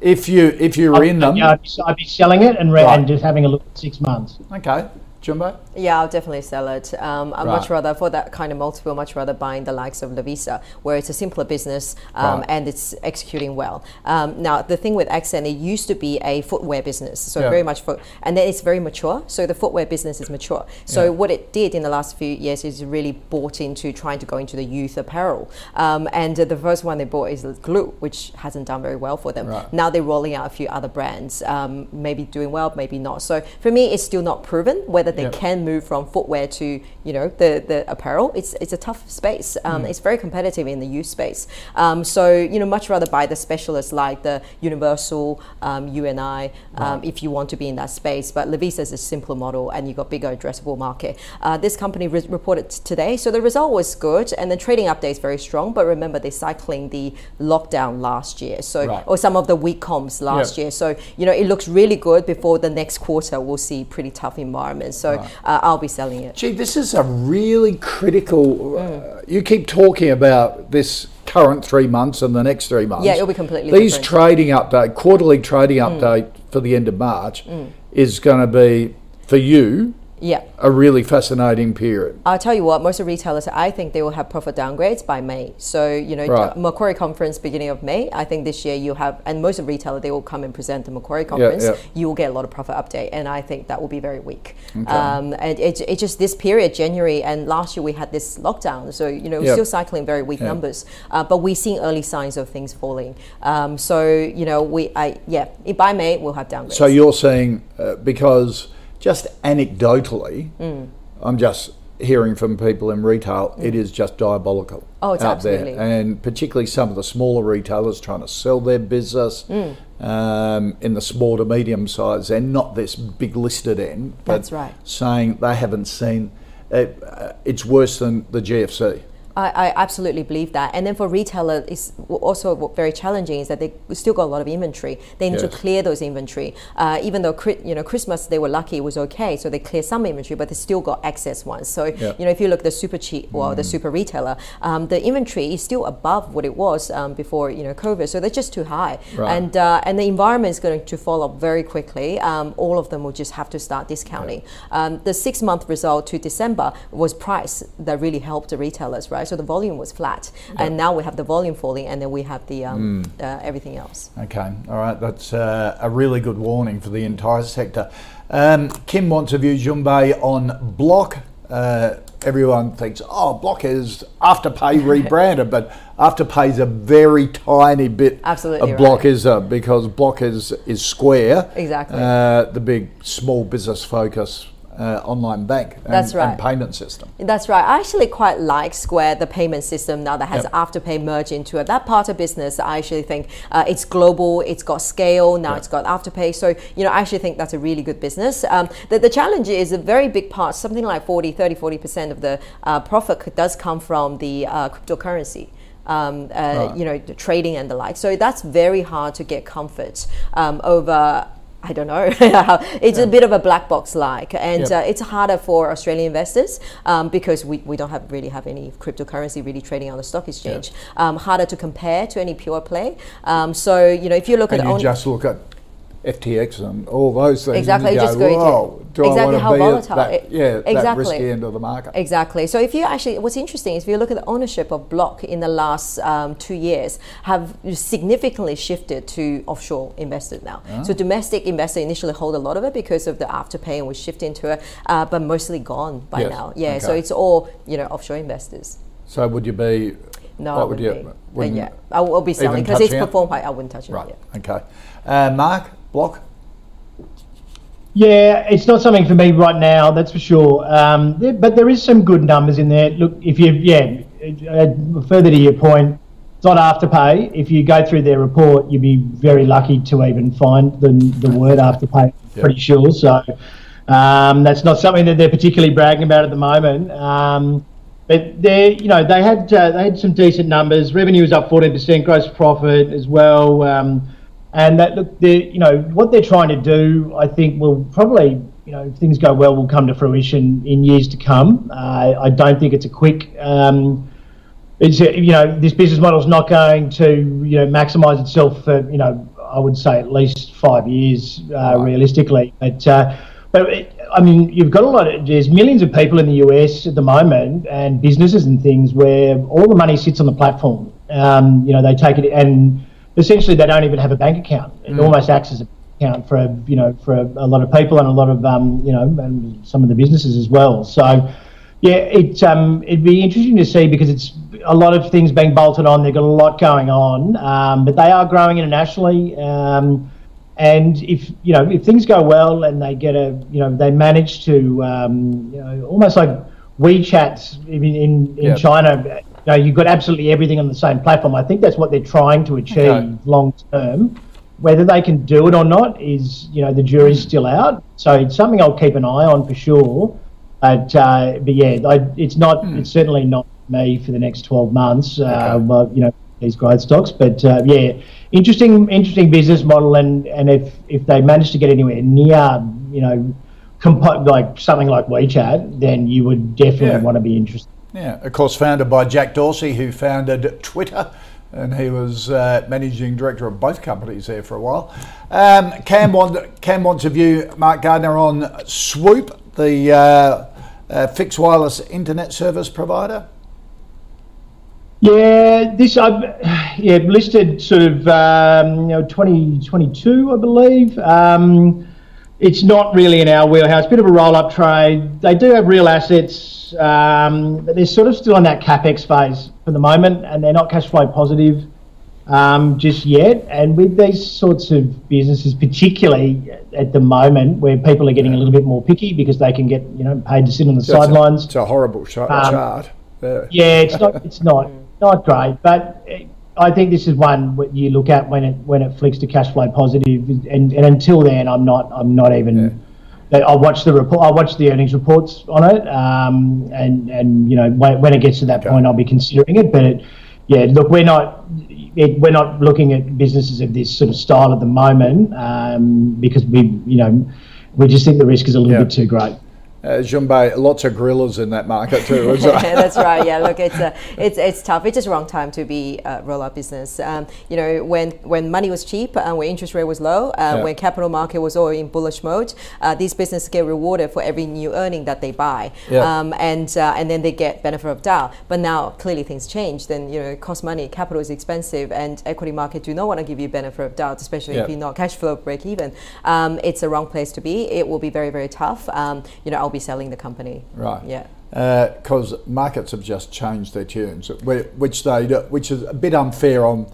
If you if you're in them, Yeah, I'd, be, I'd be selling it and, re- Right. and just having a look at six months. okay, Jun Bei. Yeah, I'll definitely sell it. Um, I'd much rather, for that kind of multiple, much rather buying the likes of Lovisa, where it's a simpler business um, Right. and it's executing well. Um, now, the thing with Accent, it used to be a footwear business, so Yeah. very much for, and then it's very mature. So the footwear business is mature. So Yeah. what it did in the last few years is really bought into trying to go into the youth apparel. Um, and uh, the first one they bought is Glue, which hasn't done very well for them. Right. Now they're rolling out a few other brands, um, maybe doing well, maybe not. So for me, it's still not proven whether they Yep. can move from footwear to you know the the apparel. It's it's a tough space. Um, Mm. It's very competitive in the youth space. Um, so you know, much rather buy the specialists like the Universal, um, UNI, um, if you want to be in that space. But Lovisa is a simpler model, and you got bigger addressable market. Uh, this company re- reported today, so the result was good, and the trading update is very strong. But remember, they're cycling the lockdown last year, so Right. or some of the weak comps last Yep. year. So you know, it looks really good. Before the next quarter, we'll see pretty tough environment. So uh, I'll be selling it. Gee, this is a really critical. Mm. Uh, you keep talking about this current three months and the next three months. Yeah, it'll be completely These different. Mm. trading update, quarterly trading update for the end of March, is going to be for you Yeah. a really fascinating period. I'll tell you what, most of retailers, I think they will have profit downgrades by May. So, you know, Right. Macquarie conference beginning of May, I think this year you have, and most of retailers, they will come and present the Macquarie conference. yeah. You will get a lot of profit update, and I think that will be very weak. Um, and it, it just this period, January, and last year we had this lockdown. So, you know, we're Yeah. still cycling very weak Yeah. numbers, uh, but we're seeing early signs of things falling. Um, so, you know, we, I, yeah, by May, we'll have downgrades. So you're saying uh, because just anecdotally, Mm. I'm just hearing from people in retail, it is just diabolical. Oh, it's out absolutely. there, and particularly some of the smaller retailers trying to sell their business Mm. um, in the small to medium size and not this big listed end. That's right. Saying they haven't seen. It, uh, it's worse than the GFC. I, I absolutely believe that. And then for retailer, it's also very challenging is that they still got a lot of inventory. They need to clear those inventory. Uh, even though you know Christmas they were lucky it was okay, so they clear some inventory, but they still got excess ones. So Yeah. you know if you look at the super cheap, well the super retailer, um, the inventory is still above what it was um, before you know COVID. So they're just too high, Right. and uh, and the environment is going to fall up very quickly. Um, all of them will just have to start discounting. Um, the six month result to December was price that really helped the retailers, right? So the volume was flat, and now we have the volume falling, and then we have the um, uh, everything else. Okay, all right, that's uh, a really good warning for the entire sector. Um, Kim wants a view, Jun Bei, on Block. Uh, everyone thinks, oh, Block is Afterpay rebranded, but Afterpay is a very tiny bit Absolutely of Block, right. is uh, because Block is, is Square, Exactly. uh, the big small business focus uh, online bank and, That's right. and payment system. That's right. I actually quite like Square, the payment system now that has Yep. Afterpay merged into it. That part of business, I actually think uh, it's global, it's got scale, now it's got Afterpay. So, you know, I actually think that's a really good business. Um, the, the challenge is a very big part, something like 40, 30, 40% of the uh, profit c- does come from the uh, cryptocurrency. Um, uh, Right. You know, the trading and the like. So that's very hard to get comfort um, over. I don't know. it's a bit of a black box like, and Yep. uh, it's harder for Australian investors um, because we, we don't have really have any cryptocurrency really trading on the stock exchange. Um, harder to compare to any pure play. Um, so you know if you look And at you the just look at FTX and all those things. Exactly, you you just go, Whoa, do exactly I want how to be volatile at that, yeah, that risky end of the market? Exactly. So if you actually, what's interesting is if you look at the ownership of Block in the last um, two years, have significantly shifted to offshore investors now. Ah. So domestic investors initially hold a lot of it because of the afterpay and we shift into it, uh, but mostly gone by Yes. now. Yeah. So it's all you know offshore investors. So would you be? No, what I would you? be. Yeah, I will be selling because it's touching it? performed. I, I wouldn't touch it. Right. Yeah. Okay. Uh, Mark Block. Yeah, it's not something for me right now, that's for sure. Um, there- but there is some good numbers in there. Look, if you, yeah, uh, further to your point, it's not afterpay. If you go through their report, you'd be very lucky to even find the, the word afterpay. Yep. Pretty sure. So um, that's not something that they're particularly bragging about at the moment. Um, but they, you know, they had uh, they had some decent numbers. Revenue was up 14%, gross profit as well. Um, and that look, they, you know, what they're trying to do, I think, will probably you know, if things go well, will come to fruition in years to come. Uh, I don't think it's a quick. Um, it's you know this business model is not going to you know maximise itself for you know I would say at least five years uh, realistically. But uh, but it, I mean you've got a lot of there's millions of people in the US at the moment and businesses and things where all the money sits on the platform. Um, you know they take it and essentially they don't even have a bank account. It mm. almost acts as a account for a, you know for a, a, lot of people and a lot of um, you know and some of the businesses as well. So yeah, it um, it'd be interesting to see because it's a lot of things being bolted on. They've got a lot going on, um, but they are growing internationally. Um, and if you know if things go well and they get a you know they manage to um, you know almost like WeChat in in, in yep. China, know you've got absolutely everything on the same platform. I think that's what they're trying to achieve okay. long term. Whether they can do it or not is you know the jury's still out. So it's something I'll keep an eye on for sure. But, uh, but yeah, I, it's not. Mm. It's certainly not me for the next 12 months. Uh, well, you know, these growth stocks. But uh, yeah, interesting, interesting business model. And, and if if they manage to get anywhere near, you know, like something like WeChat, then you would definitely yeah. want to be interested. Yeah, of course, founded by Jack Dorsey, who founded Twitter. And he was uh, managing director of both companies there for a while. Um, Cam, want, Cam wants a view, Mark Gardner, on Swoop, the uh, uh, fixed wireless internet service provider? Yeah, this I've yeah listed sort of um, you know 2022, I believe. Um, it's not really in our wheelhouse. Bit of a roll-up trade. They do have real assets, um, but they're sort of still in that capex phase for the moment, and they're not cash flow positive um, just yet. And with these sorts of businesses, particularly at the moment, where people are getting a little bit more picky because they can get you know paid to sit on the so sidelines. It's, a, horrible ch- um, chart. Yeah. yeah, it's not. It's not not great, but. I think this is one you look at when it when it flicks to cash flow positive, and, and until then, I'm not I'm not even. Yeah. I watch the report. I watch the earnings reports on it, um, and and you know when, when it gets to that okay. point, I'll be considering it. But it, yeah, look, we're not it, we're not looking at businesses of this sort of style at the moment um, because we, you know, we just think the risk is a little yeah. bit too great uh, Jun Bei, lots of gorillas in that market too. That's right. Yeah, look, it's uh, it's it's tough. It's just wrong time to be a roll-up business. Um, you know, when when money was cheap and when interest rate was low, uh, yeah. when capital market was all in bullish mode, uh, these businesses get rewarded for every new earning that they buy, yeah. um, and uh, and then they get benefit of doubt. But now clearly things change. Then you know, it costs money. Capital is expensive, and equity market do not want to give you benefit of doubt, especially yeah. if you're not cash flow break even. Um, it's a wrong place to be. It will be very very tough. Um, you know, I'll be selling the company. Right. Yeah. Because uh, markets have just changed their tunes, which they which is a bit unfair on,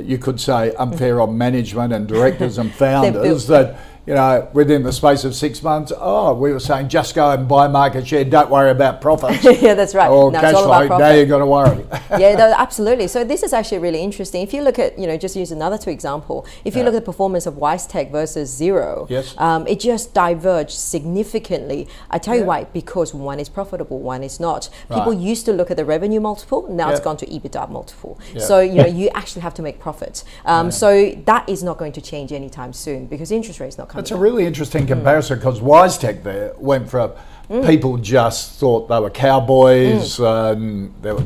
you could say unfair on management and directors and founders that you know, within the space of six months, oh, we were saying just go and buy market share, don't worry about profits. yeah, that's right. Or no, cash flow, now you've got to worry. yeah, no, absolutely. So this is actually really interesting. If you look at, you know, just use another two example. If you yeah. look at the performance of WiseTech versus Xero, yes. Um, it just diverged significantly. I tell yeah. you why, because one is profitable, one is not. People right. used to look at the revenue multiple, now yeah. it's gone to EBITDA multiple. So, you know, you actually have to make profit. Um, so that is not going to change anytime soon because interest rates are not coming that's a really interesting comparison because WiseTech there went from mm. people just thought they were cowboys mm. and they were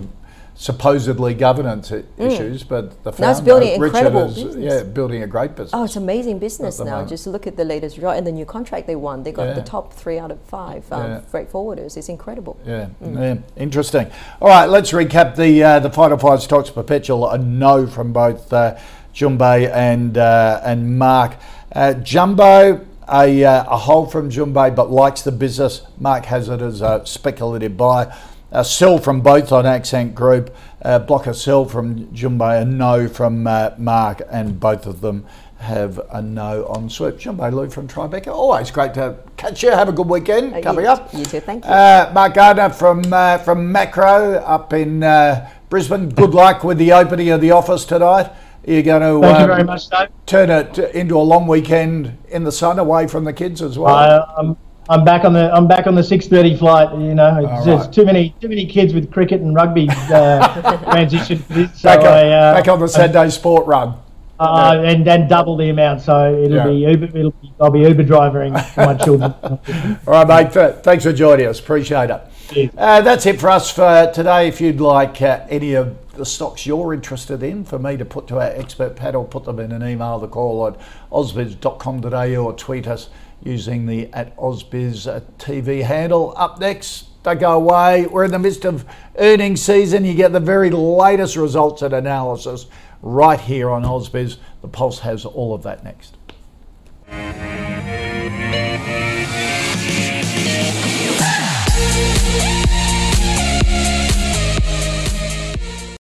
supposedly governance mm. issues, but the founder, building Richard, is business. yeah building a great business. Oh, it's amazing business now. Moment. Just look at the latest result and the new contract they won. They got yeah. the top three out of five um, yeah. freight forwarders. It's incredible. Yeah. Mm. yeah, interesting. All right, let's recap the uh, the final five stocks. Perpetual a no from both uh, Jun Bei and uh, and Mark. Uh, Jumbo, a, uh, a hold from Jun Bei, but likes the business. Mark has it as a speculative buy. A sell from both on Accent Group. Uh, block a sell from Jun Bei, a no from uh, Mark, and both of them have a no on Swoop. Jun Bei Liu from Tribeca. Always great to catch you. Have a good weekend coming you, up. You too, thank you. Uh, Mark Gardner from uh, from Maqro up in uh, Brisbane. Good luck with the opening of the office tonight. You're going to Thank um, you very much, Dave. turn it into a long weekend in the sun, away from the kids as well. Uh, I'm, I'm back on the I'm back on the 6:30 flight. You know, there's right. too many too many kids with cricket and rugby uh, transition. So back, on, I, uh, back on the Saturday sport run. Uh, and then double the amount, so it'll Yeah. be Uber. It'll be, I'll be Uber driving my children. All right, mate. th- Thanks for joining us. Appreciate it. Uh, that's it for us for today. If you'd like uh, any of the stocks you're interested in for me to put to our expert panel, put them in an email, the call at ausbiz.com.au or tweet us using the at ausbiz uh, TV handle. Up next, don't go away. We're in the midst of earnings season. You get the very latest results and analysis right here on Ausbiz. The Pulse has all of that next.